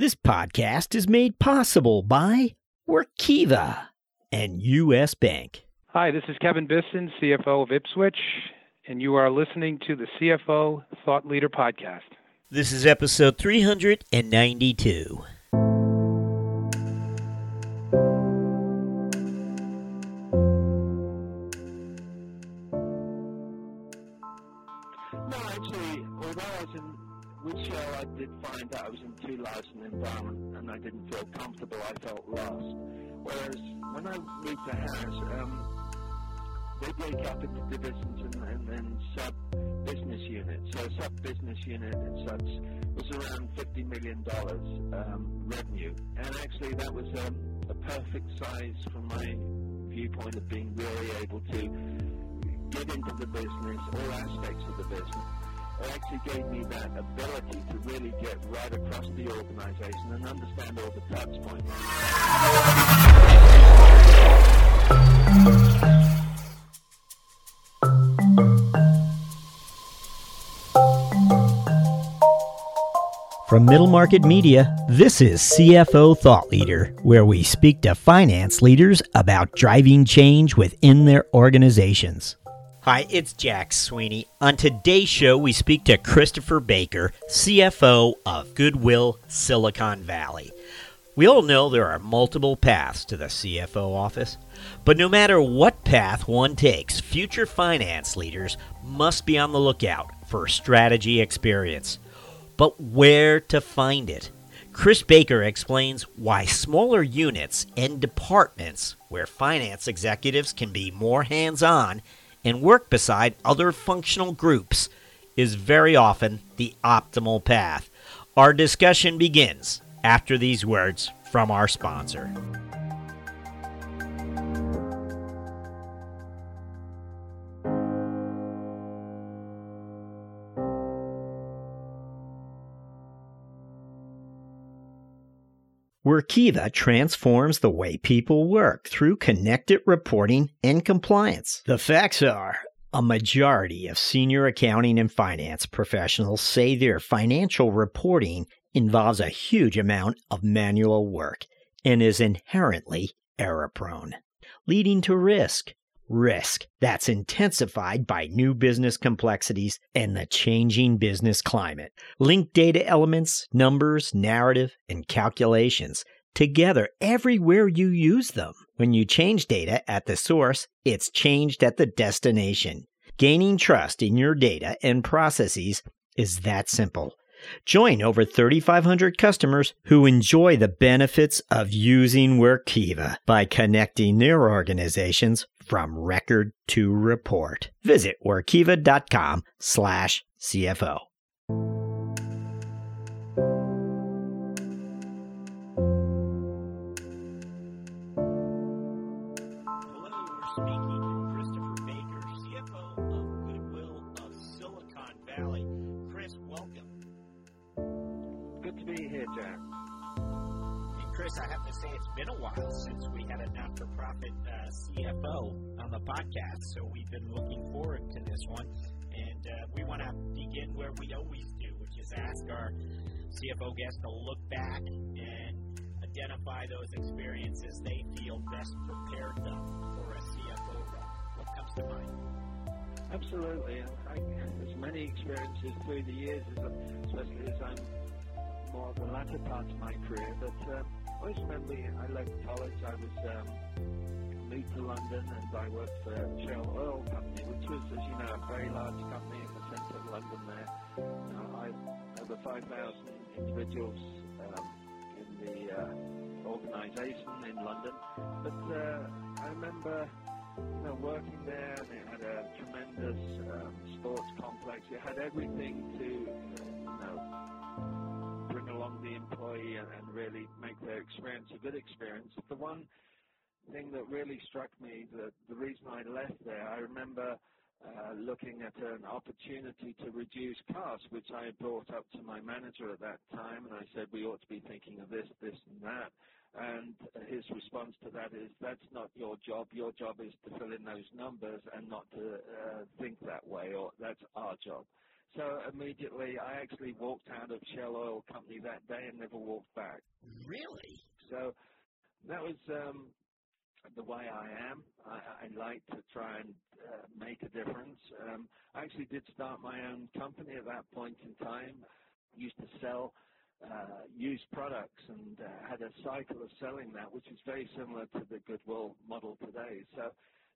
This podcast is made possible by Workiva and U.S. Bank. Hi, this is Kevin Bisson, CFO of Ipswitch, and you are listening to the CFO Thought Leader Podcast. This is episode 392. Too an environment and I didn't feel comfortable. I felt lost. Whereas when I moved to Harris, um, they break up into divisions and, and, and sub business units. So sub business unit and such was around $50 million um, revenue. And actually that was um, a perfect size from my viewpoint of being really able to get into the business, all aspects of the business. It actually gave me that ability to really get right across the organization and understand all the touch points. From Middle Market Media, this is CFO Thought Leader, where we speak to finance leaders about driving change within their organizations. Hi, it's Jack Sweeney. On today's show, we speak to Christopher Baker, CFO of Goodwill Silicon Valley. We all know there are multiple paths to the CFO office, but no matter what path one takes, future finance leaders must be on the lookout for strategy experience. But where to find it? Chris Baker explains why smaller units and departments where finance executives can be more hands on and work beside other functional groups is very often the optimal path. Our discussion begins after these words from our sponsor. Workiva transforms the way people work through connected reporting and compliance. The facts are a majority of senior accounting and finance professionals say their financial reporting involves a huge amount of manual work and is inherently error prone, leading to risk. Risk that's intensified by new business complexities and the changing business climate. Link data elements, numbers, narrative, and calculations together everywhere you use them. When you change data at the source, it's changed at the destination. Gaining trust in your data and processes is that simple. Join over 3,500 customers who enjoy the benefits of using Workiva by connecting their organizations from record to report. Visit workiva.com slash CFO. Many experiences through the years, especially as I'm more of the latter part of my career. But um, I always remember I left college, I was um, moved to London and I worked for Shell Oil Company, which was, as you know, a very large company in the centre of London there. Uh, I, over 5,000 individuals um, in the uh, organisation in London. But uh, I remember you know, working there, and it had a tremendous um, sports complex. It had everything to, you know, bring along the employee and, and really make their experience a good experience. The one thing that really struck me, the, the reason I left there, I remember uh, looking at an opportunity to reduce costs, which I brought up to my manager at that time, and I said we ought to be thinking of this, this, and that. And his response to that is, that's not your job. Your job is to fill in those numbers and not to uh, think that way, or that's our job. So immediately, I actually walked out of Shell Oil Company that day and never walked back. Really? So that was um, the way I am. I, I like to try and uh, make a difference. Um, I actually did start my own company at that point in time. Used to sell uh, used products and uh, had a cycle of selling that, which is very similar to the Goodwill model today. So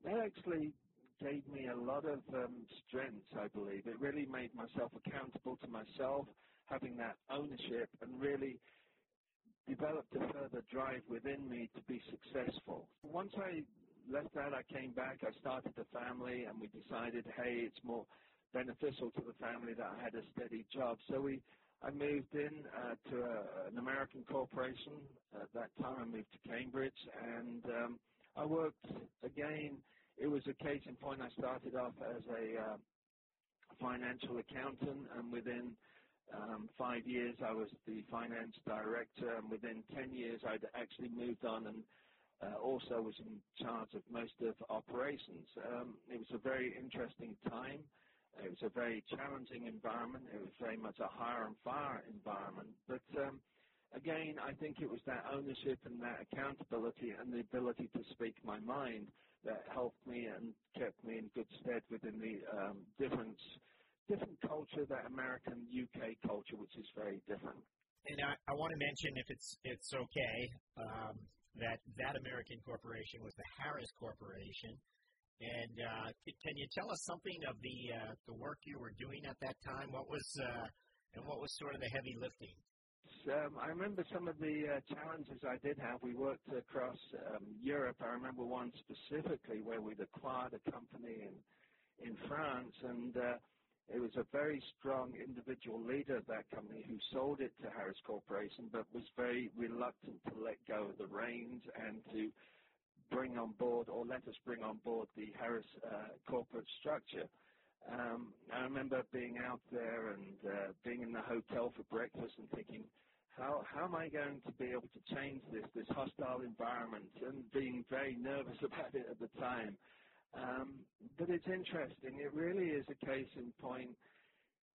that actually gave me a lot of um, strength, I believe. It really made myself accountable to myself, having that ownership, and really developed a further drive within me to be successful. Once I left that, I came back, I started a family, and we decided, hey, it's more beneficial to the family that I had a steady job. So we, I moved in uh, to a, an American corporation. At that time, I moved to Cambridge, and um, I worked again. It was a case in point. I started off as a uh, financial accountant, and within um, five years, I was the finance director, and within 10 years, I'd actually moved on and uh, also was in charge of most of operations. Um, it was a very interesting time. It was a very challenging environment. It was very much a hire and fire environment. But um, again, I think it was that ownership and that accountability and the ability to speak my mind that helped me and kept me in good stead within the um, difference different culture, that American UK culture, which is very different. And I, I want to mention, if it's it's okay, um, that that American corporation was the Harris Corporation. And uh, can you tell us something of the uh, the work you were doing at that time? What was uh, and what was sort of the heavy lifting? Um, I remember some of the uh, challenges I did have. We worked across um, Europe. I remember one specifically where we'd acquired a company in in France, and uh, it was a very strong individual leader of that company who sold it to Harris Corporation, but was very reluctant to let go of the reins and to bring on board or let us bring on board the Harris uh, corporate structure. Um, I remember being out there and uh, being in the hotel for breakfast and thinking, how how am I going to be able to change this this hostile environment and being very nervous about it at the time. Um, but it's interesting. It really is a case in point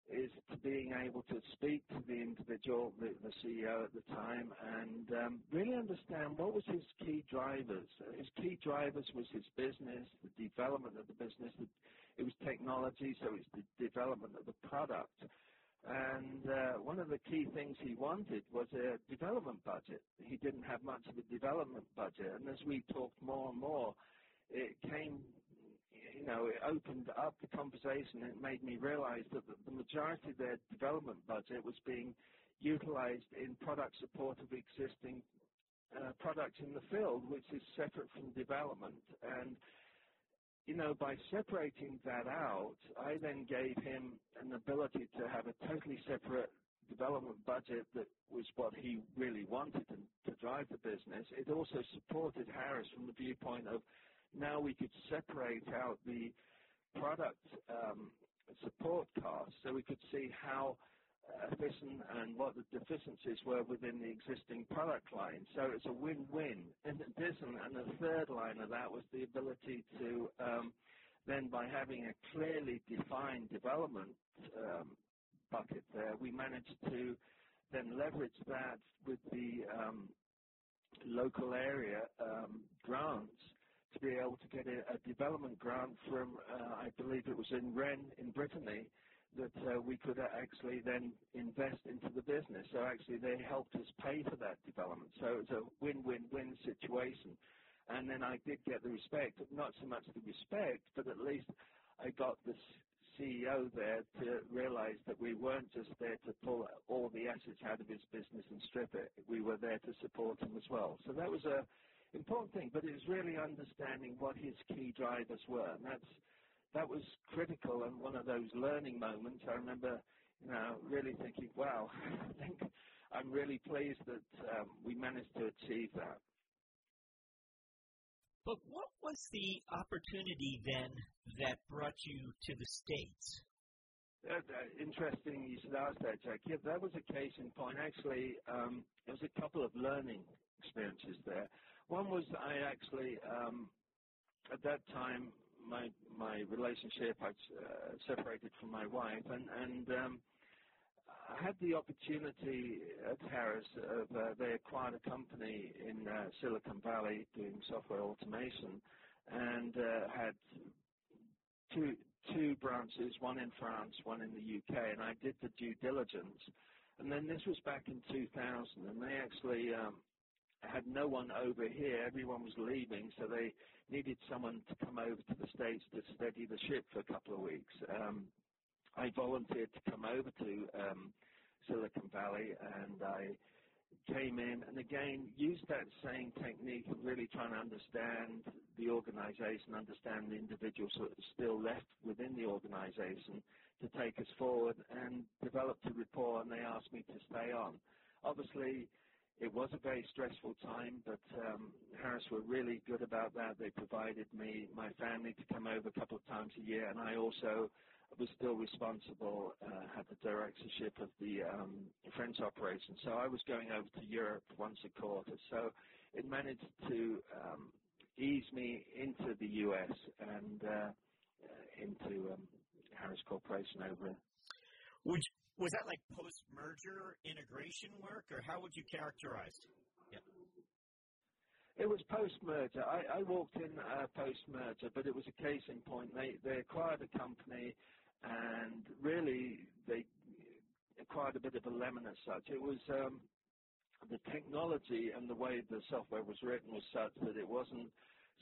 is to being able to speak to the individual, the, the CEO at the time, and um, really understand what was his key drivers. His key drivers was his business, the development of the business. It was technology, so it's the development of the product. And uh, one of the key things he wanted was a development budget. He didn't have much of a development budget, and as we talked more and more, it know, it opened up the conversation. It made me realize that the majority of their development budget was being utilized in product support of existing uh, products in the field, which is separate from development. And, you know, by separating that out, I then gave him an ability to have a totally separate development budget that was what he really wanted to, to drive the business. It also supported Harris from the viewpoint of now we could separate out the product um, support costs so we could see how efficient and what the deficiencies were within the existing product line. So it's a win-win. In addition, and the third line of that was the ability to um, then by having a clearly defined development um, bucket there, we managed to then leverage that with the local area grants to be able to get a, a development grant from, uh, I believe it was in Rennes in Brittany, that uh, we could actually then invest into the business. So actually they helped us pay for that development. So it was a win-win-win situation. And then I did get the respect, not so much the respect, but at least I got the CEO there to realize that we weren't just there to pull all the assets out of his business and strip it. We were there to support him as well. So that was a important thing, but it was really understanding what his key drivers were, and that's that was critical and one of those learning moments. I remember, you know, really thinking, wow, I think I'm really pleased that um, we managed to achieve that. But what was the opportunity then that brought you to the States? Uh, uh, interesting you should ask that, Jack. Yeah, that was a case in point. Actually, um, there was a couple of learning experiences there. One was I actually, um, at that time, my my relationship. I uh, separated from my wife, and and um, I had the opportunity at Harris of uh, they acquired a company in uh, Silicon Valley doing software automation, and uh, had two two branches, one in France, one in the UK, and I did the due diligence. And then this was back in 2000, and they actually um, had no one over here. Everyone was leaving, so they needed someone to come over to the States to steady the ship for a couple of weeks. Um, I volunteered to come over to um, Silicon Valley, and I came in and again used that same technique of really trying to understand the organization, understand the individuals that are still left within the organization to take us forward and developed a rapport and they asked me to stay on. Obviously, it was a very stressful time, but um, Harris were really good about that. They provided me my family to come over a couple of times a year, and I also was still responsible, uh, had the directorship of the um, French operation. So I was going over to Europe once a quarter. So it managed to um, ease me into the U.S. and uh, into um, Harris Corporation over. Would was that like post-merger integration work, or how would you characterize it? Yeah. It was post-merger. I, I walked in uh, post-merger, but it was a case in point. They they acquired a company, and really they acquired a bit of a lemon as such. It was um, the technology and the way the software was written was such that it wasn't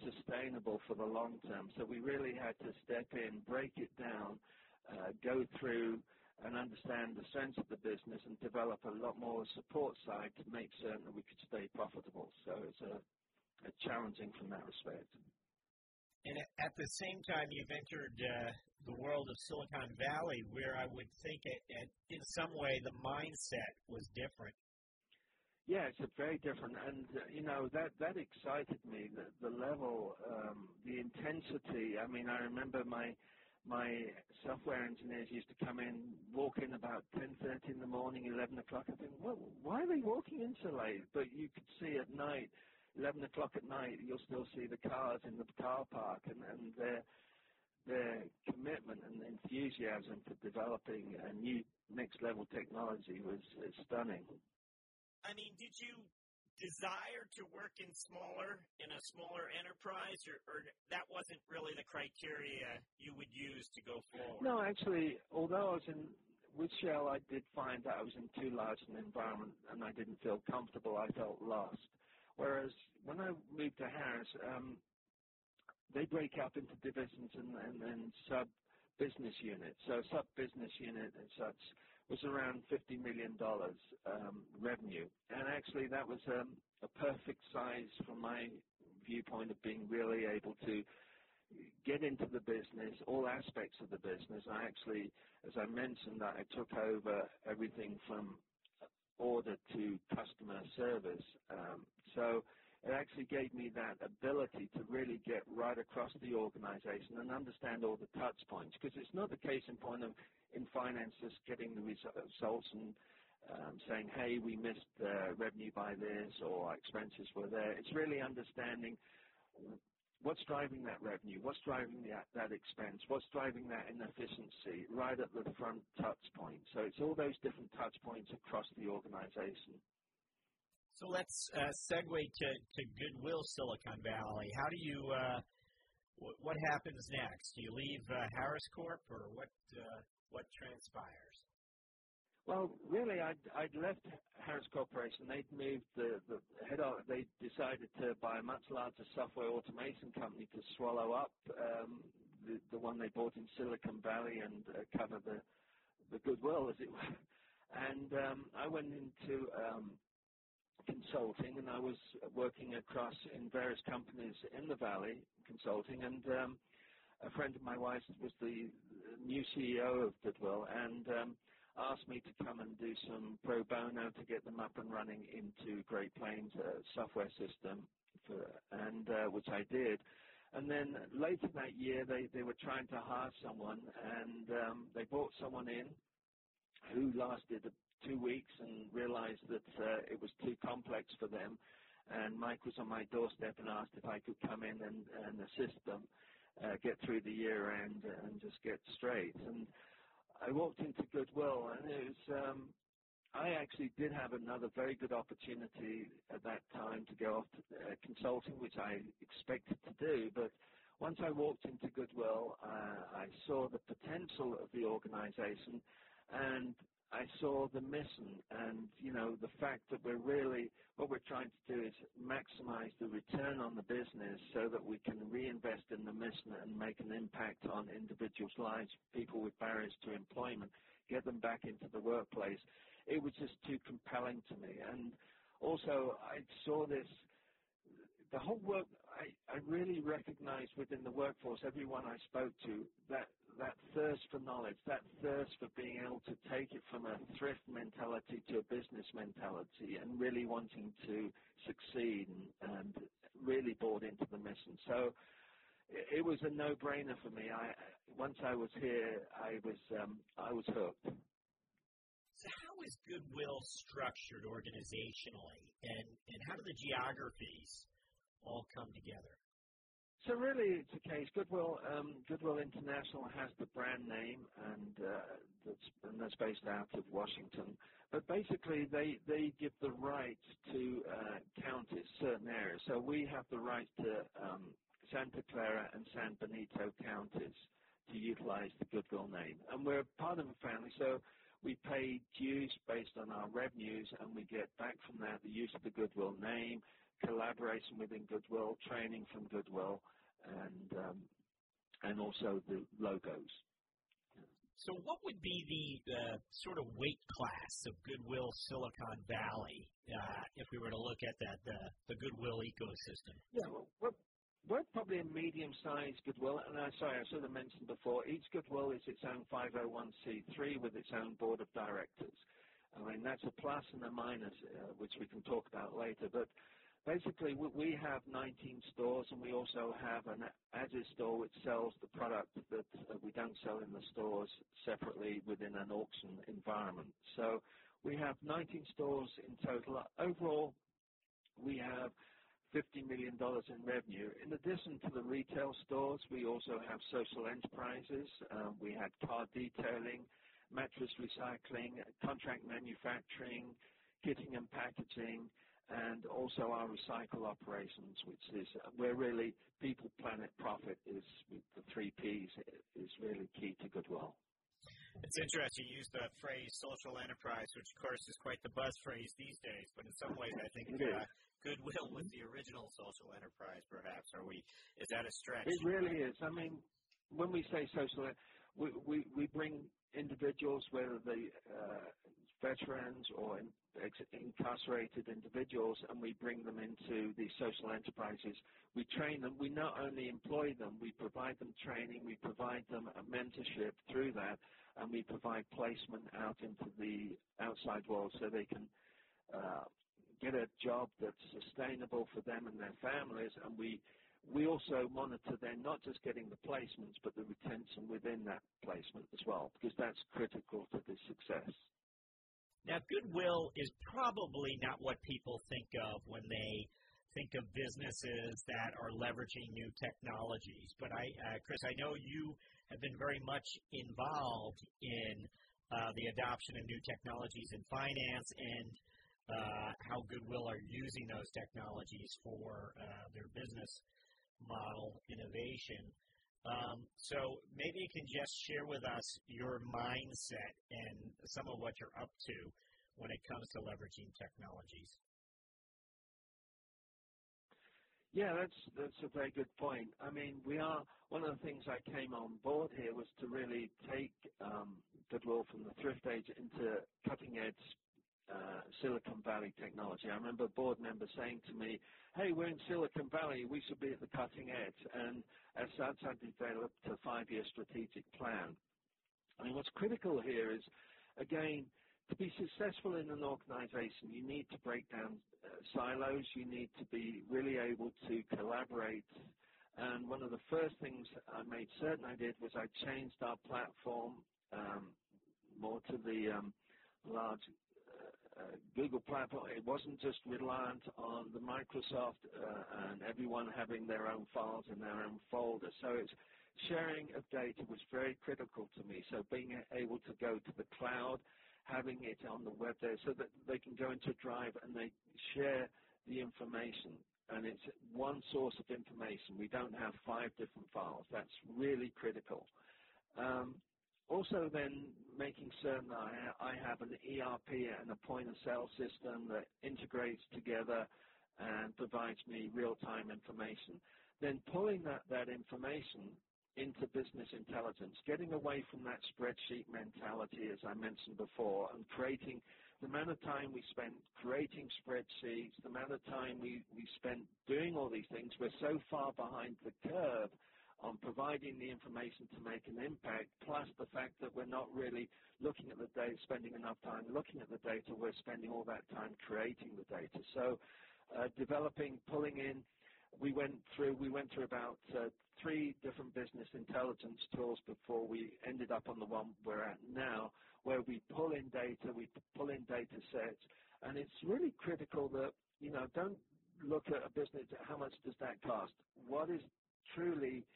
sustainable for the long term. So we really had to step in, break it down, uh, go through and understand the sense of the business and develop a lot more support side to make certain that we could stay profitable. So it's a, a challenging from that respect. And at the same time, you've entered uh, the world of Silicon Valley, where I would think, it, it, in some way, the mindset was different. Yeah, it's very different, and uh, you know that that excited me. The, the level, um, the intensity. I mean, I remember my my software engineers used to come in, walk in about 10:30 in the morning, 11 o'clock. I think, well, why are they walking in so late? But you could see at night, 11 o'clock at night, you'll still see the cars in the car park, and, and their their commitment and enthusiasm for developing a new next level technology was stunning. I mean, did you desire to work in smaller in a smaller enterprise, or, or, that wasn't really the criteria you would use to go forward? No, actually, although I was in with Shell, I did find that I was in too large an environment and I didn't feel comfortable. I felt lost. Whereas when I moved to Harris, um, they break up into divisions and, and, and sub business units. So sub business unit and such was around $50 million um, revenue. And actually, that was um, a perfect size from my viewpoint of being really able to get into the business, all aspects of the business. I actually, as I mentioned, that I took over everything from order to customer service. It actually gave me that ability to really get right across the organization and understand all the touch points because it's not the case in point of in finance just getting the results and um, saying, hey, we missed revenue by this or expenses were there. It's really understanding what's driving that revenue, what's driving the, that expense, what's driving that inefficiency right at the front touch point. So it's all those different touch points across the organization. So let's uh, segue to, to Goodwill Silicon Valley. How do you, uh, w- what happens next? Do you leave uh, Harris Corp or what, uh, what transpires? Well, really, I'd, I'd left Harris Corporation. They'd moved the, the head of, they decided to buy a much larger software automation company to swallow up um, the, the one they bought in Silicon Valley and uh, cover the, the goodwill, as it were. And um, I went into um, consulting, and I was working across in various companies in the valley consulting. And um, a friend of my wife's was the new CEO of Goodwill, and um, asked me to come and do some pro bono to get them up and running into Great Plains uh, software system, for, and uh, which I did. And then later that year, they, they were trying to hire someone, and um, they brought someone in who lasted two weeks and realized that uh, it was too complex for them. And Mike was on my doorstep and asked if I could come in and, and assist them. uh, get through the year end and just get straight. And I walked into Goodwill, and it was. Um, I actually did have another very good opportunity at that time to go off to uh, consulting, which I expected to do. But once I walked into Goodwill, uh, I saw the potential of the organization, and I saw the mission and, you know, the fact that we're really, what we're trying to do is maximize the return on the business so that we can reinvest in the mission and make an impact on individuals' lives, people with barriers to employment, get them back into the workplace. It was just too compelling to me. And also, I saw this the whole work, I, I really recognized within the workforce, everyone I spoke to, that, that thirst for knowledge, that thirst for being able to take it from a thrift mentality to a business mentality and really wanting to succeed and, and really bought into the mission. So it, it was a no-brainer for me. I, once I was here, I was, um, I was hooked. So how is Goodwill structured organizationally, and, and how do the geographies all come together? So really, it's a case. Goodwill um, Goodwill International has the brand name, and uh, that's and that's based out of Washington. But basically, they they give the right to uh, counties, certain areas. So we have the right to um, Santa Clara and San Benito counties to utilize the Goodwill name, and we're part of a family. So we pay dues based on our revenues, and we get back from that the use of the Goodwill name, collaboration within Goodwill, training from Goodwill, and um, and also the logos. So, what would be the uh, sort of weight class of Goodwill Silicon Valley uh, if we were to look at that the, the Goodwill ecosystem? Yeah, well, we're, we're probably a medium-sized Goodwill, and uh, sorry, I should have mentioned before. Each Goodwill is its own 501c3 with its own board of directors. I mean, that's a plus and a minus, uh, which we can talk about later. Basically we have 19 stores and we also have an as-is store which sells the product that we don't sell in the stores separately within an auction environment. So we have 19 stores in total. Overall, we have $50 million in revenue. In addition to the retail stores, we also have social enterprises. Um, we had car detailing, mattress recycling, contract manufacturing, kitting and packaging, and also our recycle operations, which is where really people, planet, profit is the three Ps is really key to Goodwill. It's interesting you use the phrase social enterprise, which of course is quite the buzz phrase these days. But in some ways, I think uh, Goodwill was the original social enterprise. Perhaps are we? Is that a stretch? It really is. I mean, when we say social, we we, we bring individuals, whether they uh, veterans or in, incarcerated individuals, and we bring them into these social enterprises. We train them. We not only employ them, we provide them training, we provide them a mentorship through that, and we provide placement out into the outside world so they can uh, get a job that's sustainable for them and their families, and we we also monitor then not just getting the placements, but the retention within that placement as well, because that's critical to the success. Now, goodwill is probably not what people think of when they think of businesses that are leveraging new technologies. But I, uh, Chris, I know you have been very much involved in uh, the adoption of new technologies in finance and uh, how Goodwill are using those technologies for uh, their business model innovation. Um, so maybe you can just share with us your mindset and some of what you're up to when it comes to leveraging technologies. Yeah, that's that's a very good point. I mean, we are one of the things I came on board here was to really take um, Goodwill from the thrift age into cutting edge uh, Silicon Valley technology. I remember a board member saying to me, hey, we're in Silicon Valley, we should be at the cutting edge. And as such, I developed a five-year strategic plan. I mean, what's critical here is, again, to be successful in an organization, you need to break down uh, silos. You need to be really able to collaborate. And one of the first things I made certain I did was I changed our platform um, more to the um, large Google platform. It wasn't just reliant on the Microsoft uh, and everyone having their own files in their own folder. So it's sharing of data was very critical to me. So being able to go to the cloud, having it on the web there so that they can go into Drive and they share the information and it's one source of information. We don't have five different files. That's really critical. Um, also then making certain that I have an ERP and a point of sale system that integrates together and provides me real-time information. Then pulling that, information into business intelligence, getting away from that spreadsheet mentality, as I mentioned before, and creating the amount of time we spent creating spreadsheets, the amount of time we spent doing all these things, we're so far behind the curve on providing the information to make an impact, plus the fact that we're not really looking at the data, spending enough time looking at the data, we're spending all that time creating the data. So uh, developing, pulling in we went through we went through about uh, three different business intelligence tools before we ended up on the one we're at now, where we pull in data, we pull in data sets, and it's really critical that you know don't look at a business how much does that cost. What is truly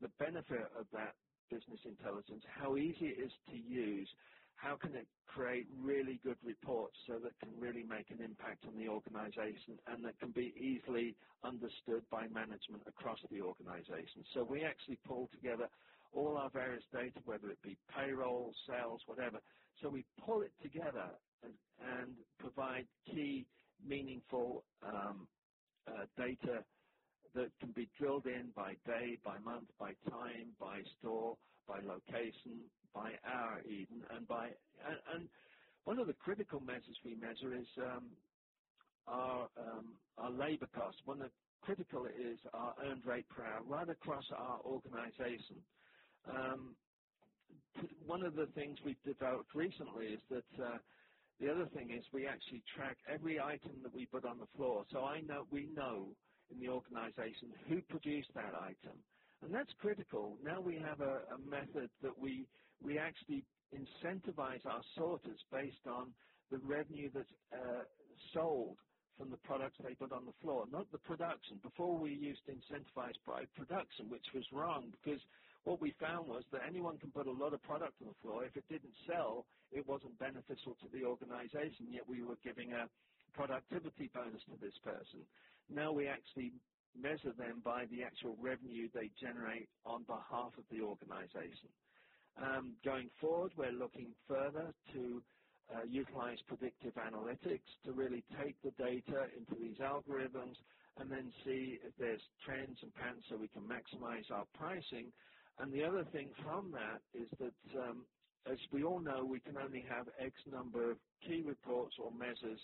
the benefit of that business intelligence? How easy it is to use, how can it create really good reports so that can really make an impact on the organization and that can be easily understood by management across the organization. So we actually pull together all our various data, whether it be payroll, sales, whatever. So we pull it together and, and provide key, meaningful um, uh, data that can be drilled in by day, by month, by time, by store, by location, by hour even, and by and, and one of the critical measures we measure is um, our um, our labour cost. One of the critical is our earned rate per hour right across our organisation. Um, one of the things we've developed recently is that uh, the other thing is we actually track every item that we put on the floor. So I know we know in the organisation who produced that item. And that's critical. Now we have a, a method that we, we actually incentivize our sorters based on the revenue that's uh, sold from the products they put on the floor, not the production. Before we used to incentivize by production, which was wrong because what we found was that anyone can put a lot of product on the floor. If it didn't sell, it wasn't beneficial to the organization, yet we were giving a productivity bonus to this person. Now we actually measure them by the actual revenue they generate on behalf of the organization. Um, going forward, we're looking further to uh, utilize predictive analytics to really take the data into these algorithms and then see if there's trends and patterns so we can maximize our pricing. And the other thing from that is that, um, as we all know, we can only have X number of key reports or measures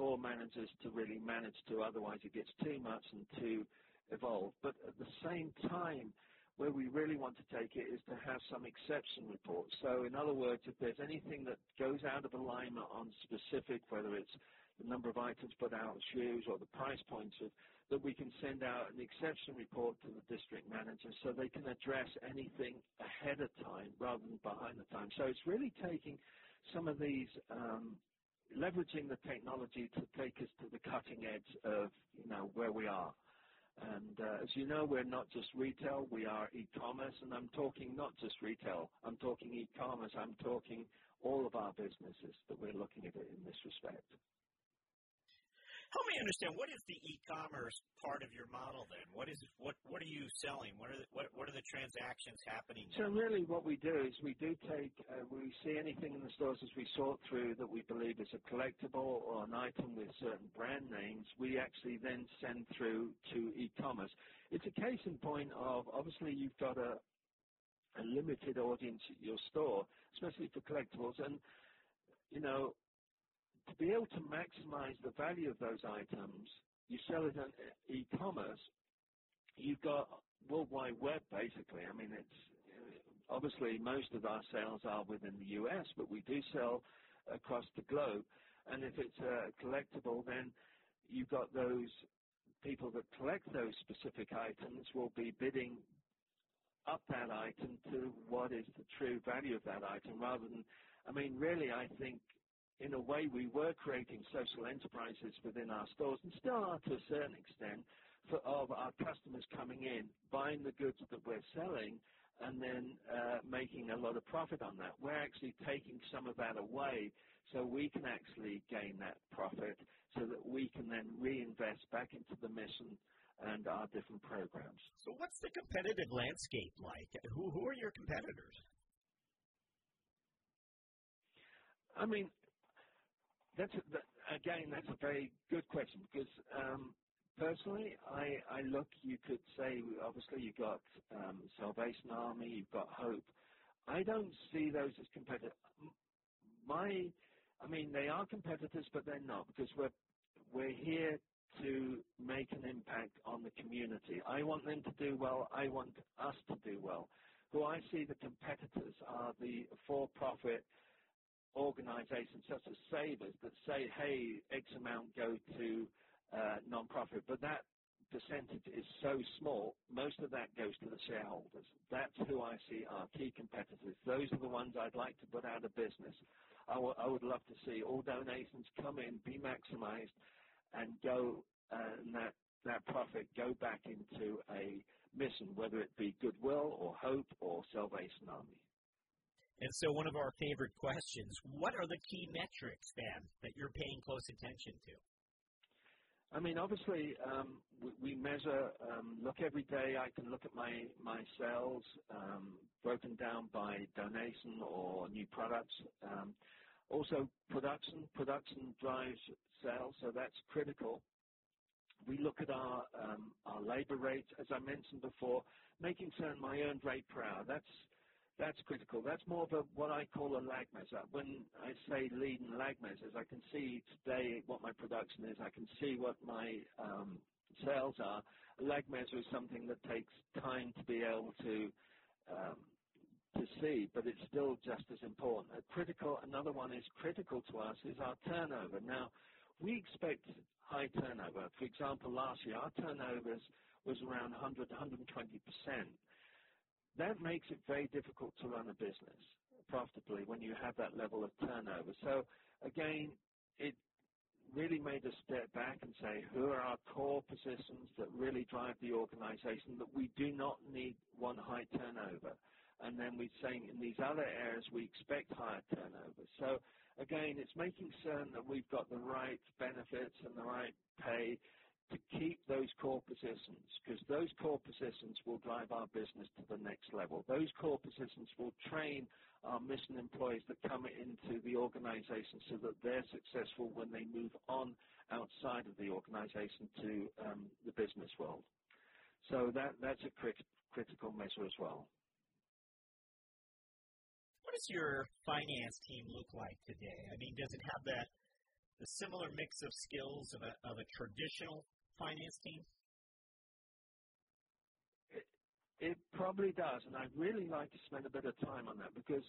for managers to really manage to, otherwise it gets too much and too evolved. But at the same time, where we really want to take it is to have some exception reports. So in other words, if there's anything that goes out of alignment on specific, whether it's the number of items put out of shoes or the price points of, that we can send out an exception report to the district manager so they can address anything ahead of time rather than behind the time. So it's really taking some of these um, leveraging the technology to take us to the cutting edge of you know where we are. And uh, as you know, we're not just retail, we are e-commerce, and I'm talking not just retail, I'm talking e-commerce, I'm talking all of our businesses that we're looking at it in this respect. Help me understand what is the e-commerce part of your model then? What is what what are you selling? What are the, what what are the transactions happening? So really, what we do is we do take uh, we see anything in the stores as we sort through that we believe is a collectible or an item with certain brand names. We actually then send through to e-commerce. It's a case in point of obviously you've got a a limited audience at your store, especially for collectibles, and you know to be able to maximize the value of those items, you sell it on uh, e-commerce, you've got World Wide Web basically. I mean, it's uh, obviously most of our sales are within the US, but we do sell across the globe. And if it's a collectible, then you've got those people that collect those specific items will be bidding up that item to what is the true value of that item rather than, I mean, really, I think in a way, we were creating social enterprises within our stores and still are to a certain extent for of our customers coming in, buying the goods that we're selling, and then uh, making a lot of profit on that. We're actually taking some of that away so we can actually gain that profit so that we can then reinvest back into the mission and our different programs. So, what's the competitive landscape like? Who, who are your competitors? I mean, that's again, that's a very good question because um, personally, I, I look. You could say obviously you've got um, Salvation Army, you've got Hope. I don't see those as competitors. My, I mean, they are competitors, but they're not because we're we're here to make an impact on the community. I want them to do well. I want us to do well. Who I see the competitors are the for-profit organizations such as Savers that say, hey, X amount go to uh, non-profit, but that percentage is so small, most of that goes to the shareholders. That's who I see are key competitors. Those are the ones I'd like to put out of business. I, would love to see all donations come in, be maximized, and go uh, and that that profit go back into a mission, whether it be goodwill or hope or Salvation Army. And so, one of our favorite questions what are the key metrics then that you're paying close attention to? I mean, obviously, um, we, we, measure, um, look every day. I can look at my, my sales um, broken down by donation or new products. Um, also, production. Production drives sales, so that's critical. We look at our, um, our labor rates, as I mentioned before, making certain my earned rate per hour. That's that's critical. That's more of a, what I call a lag measure. When I say lead and lag measures, I can see today what my production is. I can see what my um, sales are. A lag measure is something that takes time to be able to um, to see, but it's still just as important. A critical, another one is critical to us is our turnover. Now, we expect high turnover. For example, last year our turnovers was around 100, 120 percent that makes it very difficult to run a business profitably when you have that level of turnover. So again, it really made us step back and say, who are our core positions that really drive the organization that we do not need one high turnover. And then we're saying in these other areas we expect higher turnover. So again, it's making certain that we've got the right benefits and the right pay to keep those core positions because those core positions will drive our business to the next level. Those core positions will train our mission employees that come into the organization so that they're successful when they move on outside of the organization to um, the business world. So that, that's a crit- critical measure as well. What does your finance team look like today? I mean, does it have that the similar mix of skills of a, of a traditional finance team? It, it probably does, and I'd really like to spend a bit of time on that because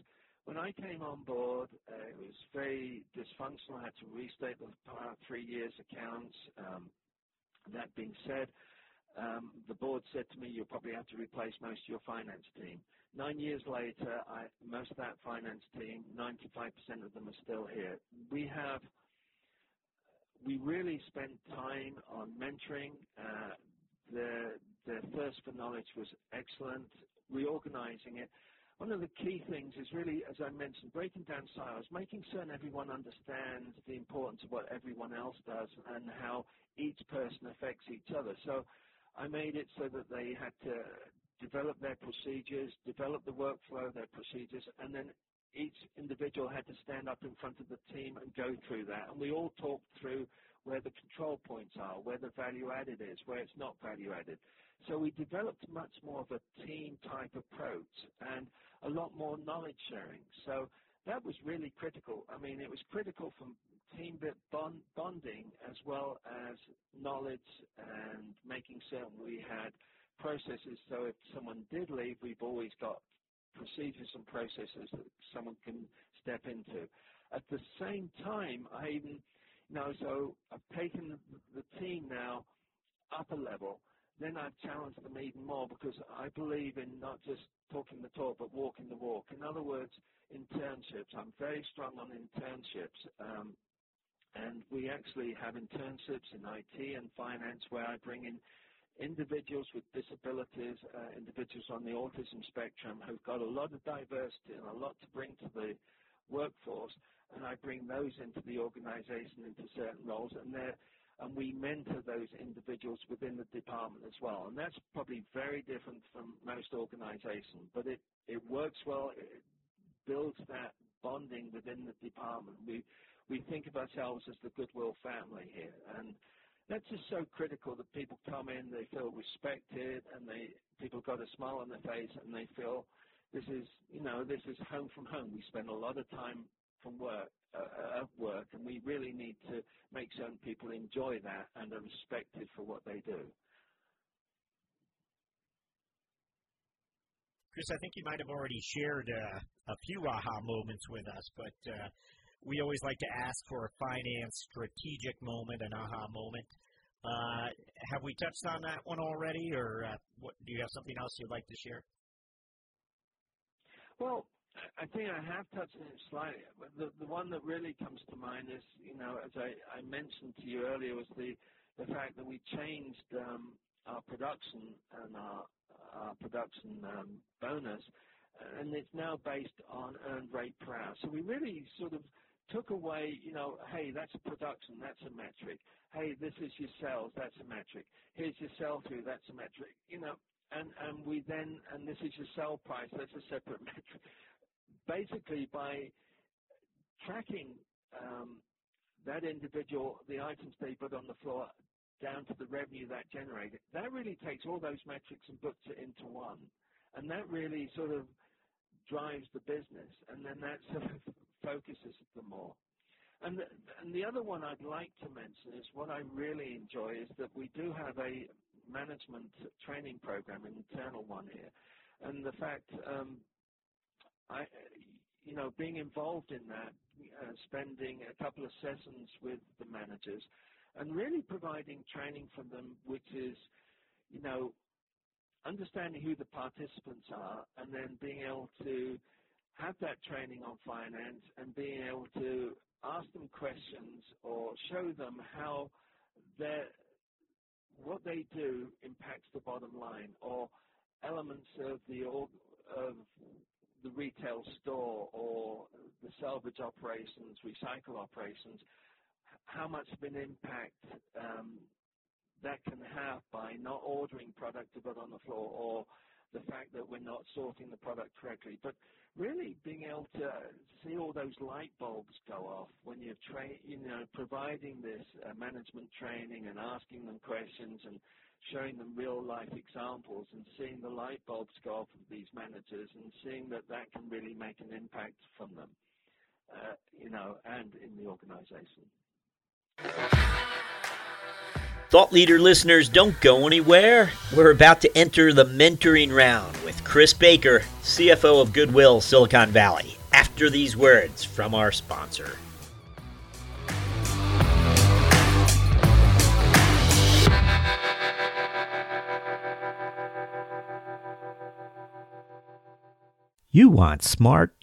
when I came on board, uh, it was very dysfunctional. I had to restate the prior three years' accounts. Um, that being said, um, the board said to me, you'll probably have to replace most of your finance team. Nine years later, I, most of that finance team, 95% of them are still here. We have we really spent time on mentoring. Uh, their thirst for knowledge was excellent, reorganizing it. One of the key things is really, as I mentioned, breaking down silos, making certain everyone understands the importance of what everyone else does and how each person affects each other. So I made it so that they had to develop their procedures, develop the workflow their procedures, and then each individual had to stand up in front of the team and go through that. And we all talked through where the control points are, where the value added is, where it's not value added. So we developed much more of a team type approach and a lot more knowledge sharing. So that was really critical. I mean, it was critical from team bond, bonding as well as knowledge and making certain we had processes so if someone did leave, we've always got procedures and processes that someone can step into. At the same time, I even, you know, so I've taken the team now up a level. then I've challenged them even more because I believe in not just talking the talk but walking the walk. In other words, internships. I'm very strong on internships. Um, and we actually have internships in IT and finance where I bring in individuals with disabilities, uh, individuals on the autism spectrum who've got a lot of diversity and a lot to bring to the workforce, and I bring those into the organization into certain roles, and and we mentor those individuals within the department as well. And that's probably very different from most organizations, but it, it works well. It builds that bonding within the department. We, we think of ourselves as the goodwill family here. And that's just so critical that people come in, they feel respected, and they people got a smile on their face, and they feel this is you know this is home from home. We spend a lot of time from work uh, at work, and we really need to make certain people enjoy that and are respected for what they do. Chris, I think you might have already shared uh, a few aha moments with us, but uh, we always like to ask for a finance strategic moment, an aha moment. Uh, have we touched on that one already, or uh, what, do you have something else you'd like to share? Well, I think I have touched on it slightly. The, the one that really comes to mind is, you know, as I, I mentioned to you earlier, was the, the fact that we changed um, our production and our, our production um, bonus, and it's now based on earned rate per hour. So we really sort of took away, you know, hey, that's production, that's a metric. Hey, this is your sales, that's a metric. Here's your sell through, that's a metric. You know, and, and we then, and this is your sell price, that's a separate metric. Basically, by tracking um, that individual, the items they put on the floor, down to the revenue that generated, that really takes all those metrics and puts it into one. And that really sort of drives the business. And then that sort of focuses them more. And the, and the other one I'd like to mention is what I really enjoy is that we do have a management training program, an internal one here, and the fact um, I, you know, being involved in that, uh, spending a couple of sessions with the managers, and really providing training for them, which is, you know, understanding who the participants are, and then being able to have that training on finance and being able to ask them questions or show them how their what they do impacts the bottom line or elements of the of the retail store or the salvage operations, recycle operations, how much of an impact um, that can have by not ordering product to put on the floor or the fact that we're not sorting the product correctly. But really being able to see all those light bulbs go off when you're tra- you know providing this uh, management training and asking them questions and showing them real life examples and seeing the light bulbs go off of these managers and seeing that that can really make an impact from them uh, you know and in the organization Thought leader listeners, don't go anywhere. We're about to enter the mentoring round with Chris Baker, CFO of Goodwill Silicon Valley, after these words from our sponsor. You want smart,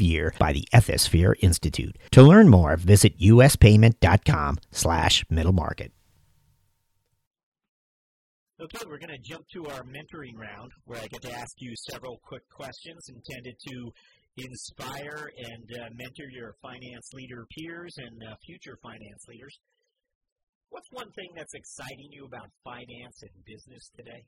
year by the Ethisphere Institute. To learn more, visit uspayment.com slash middle market. Okay, we're going to jump to our mentoring round where I get to ask you several quick questions intended to inspire and uh, mentor your finance leader peers and uh, future finance leaders. What's one thing that's exciting you about finance and business today?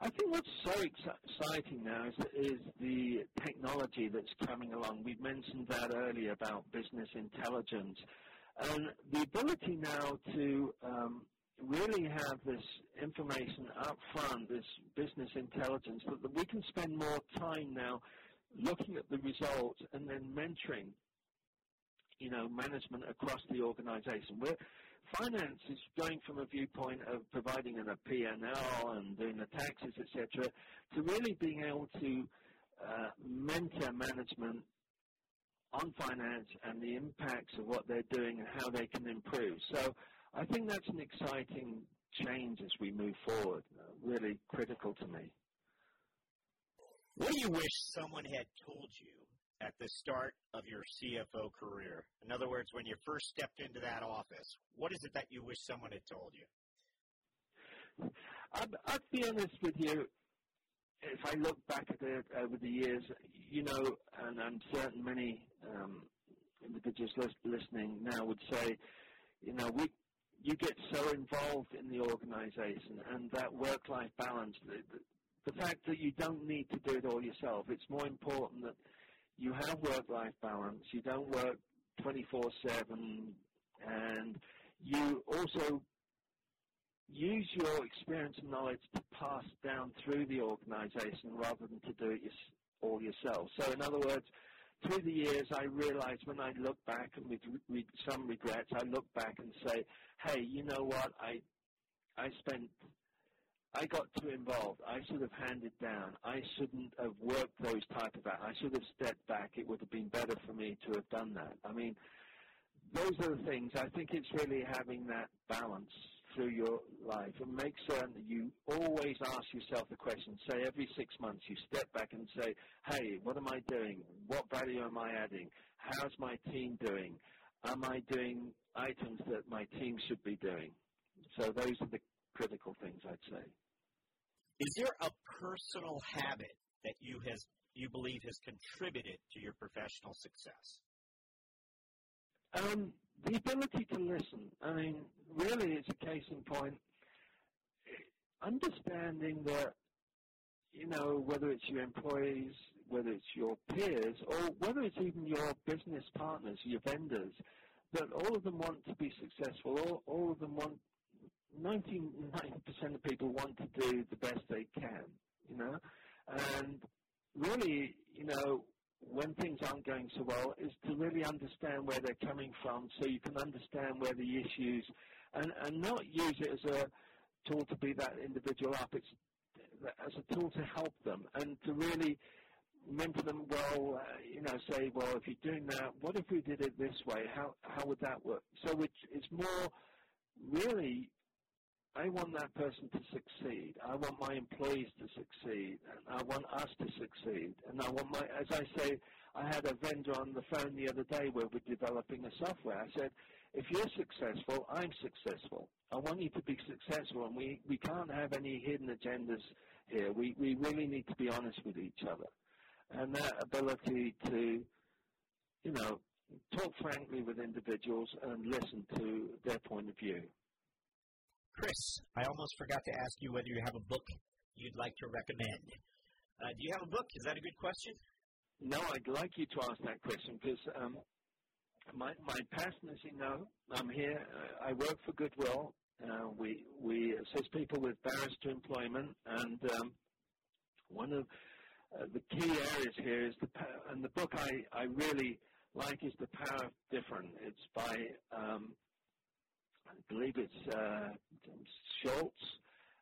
I think what's so exciting now is, is, the technology that's coming along. We mentioned that earlier about business intelligence. And the ability now to um, really have this information up front, this business intelligence, that we can spend more time now looking at the results and then mentoring, you know, management across the organization. Where finance is going from a viewpoint of providing a P&L and doing the taxes, etc., to really being able to uh, mentor management on finance and the impacts of what they're doing and how they can improve. So I think that's an exciting change as we move forward, uh, really critical to me. What do you wish someone had told you at the start of your CFO career? In other words, when you first stepped into that office, what is it that you wish someone had told you? I'd, I'd be honest with you. If I look back at it over the years, you know, and I'm certain many um, individuals listening now would say, you know, we you get so involved in the organization and that work-life balance, the, the, the fact that you don't need to do it all yourself. It's more important that you have work-life balance. You don't work 24/7, and you also use your experience and knowledge to pass down through the organization rather than to do it all yourself. So, in other words, through the years, I realized when I look back and with some regrets, I look back and say, "Hey, you know what? I I spent I got too involved. I should have handed down. I shouldn't have worked those type of acts. I should have stepped back. It would have been better for me to have done that. I mean, those are the things. I think it's really having that balance through your life and make certain that you always ask yourself the question. Say every six months you step back and say, hey, what am I doing? What value am I adding? How's my team doing? Am I doing items that my team should be doing? So those are the critical things I'd say. Is there a personal habit that you has you believe has contributed to your professional success? Um, the ability to listen. I mean, really, it's a case in point. Understanding that, you know, whether it's your employees, whether it's your peers, or whether it's even your business partners, your vendors, that all of them want to be successful. All, all of them want 99% of people want to do the best they can, you know, and really, you know, when things aren't going so well, is to really understand where they're coming from, so you can understand where the issues, and and not use it as a tool to beat that individual up. It's as a tool to help them and to really mentor them well, uh, you know, say, well, if you're doing that, what if we did it this way? How how would that work? So it's it's more really I want that person to succeed. I want my employees to succeed. And I want us to succeed. And I want my, as I say, I had a vendor on the phone the other day where we're developing a software. I said, if you're successful, I'm successful. I want you to be successful, and we, we can't have any hidden agendas here. We, we really need to be honest with each other. And that ability to, you know, talk frankly with individuals and listen to their point of view. Chris, I almost forgot to ask you whether you have a book you'd like to recommend. Uh, do you have a book? Is that a good question? No, I'd like you to ask that question because um, my my passion, as you know, I'm here. Uh, I work for Goodwill. Uh, we we assist people with barriers to employment, and um, one of uh, the key areas here is the and the book I I really like is the power of different. It's by um, I believe it's uh, Schultz,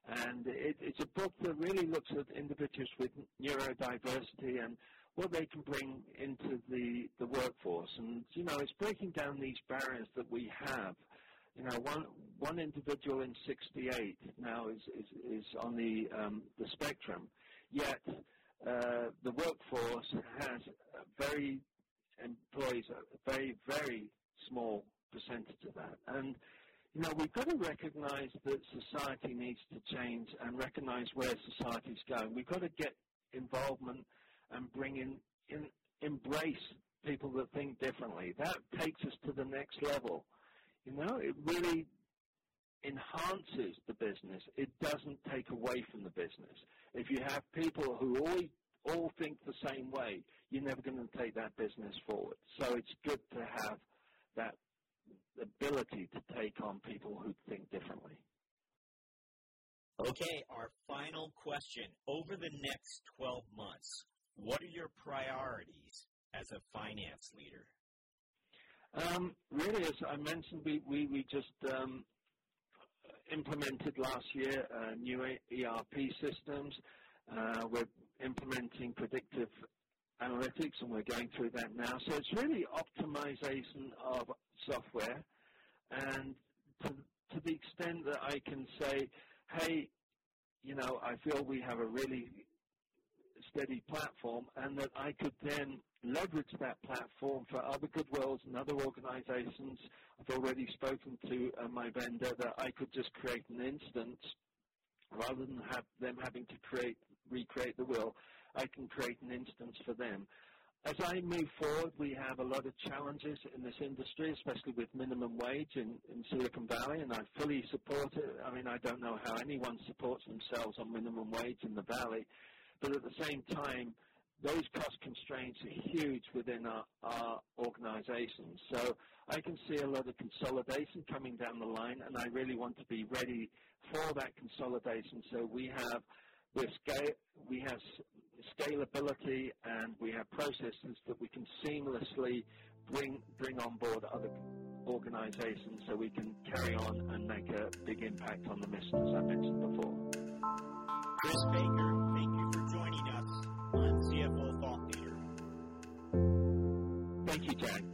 and it, it's a book that really looks at individuals with neurodiversity and what they can bring into the, the workforce. And, you know, it's breaking down these barriers that we have. You know, one, one individual in 68 now is, is, is on the, um, the spectrum, yet uh, the workforce has very employs a very, very small percentage of that. And you know, we've got to recognize that society needs to change and recognize where society's going. We've got to get involvement and bring in, in embrace people that think differently. That takes us to the next level. You know, it really enhances the business. It doesn't take away from the business. If you have people who all all think the same way, you're never going to take that business forward. So it's good to have that ability to take on people who think differently. Okay, our final question. Over the next 12 months, what are your priorities as a finance leader? Um, really, as I mentioned, we, we, we just um, implemented last year uh, new ERP systems. Uh, we're implementing predictive analytics and we're going through that now. So it's really optimization of software and to, to the extent that I can say, hey, you know, I feel we have a really steady platform and that I could then leverage that platform for other goodwills and other organizations. I've already spoken to uh, my vendor that I could just create an instance rather than have them having to create recreate the will. I can create an instance for them. As I move forward, we have a lot of challenges in this industry, especially with minimum wage in, in Silicon Valley, and I fully support it. I mean, I don't know how anyone supports themselves on minimum wage in the Valley, but at the same time, those cost constraints are huge within our, our organizations. So I can see a lot of consolidation coming down the line, and I really want to be ready for that consolidation. So we have we have scalability, and we have processes that we can seamlessly bring bring on board other organizations, so we can carry on and make a big impact on the mission, as I mentioned before. Chris Baker, thank you for joining us on CFO Thought Leader. Thank you, Jack.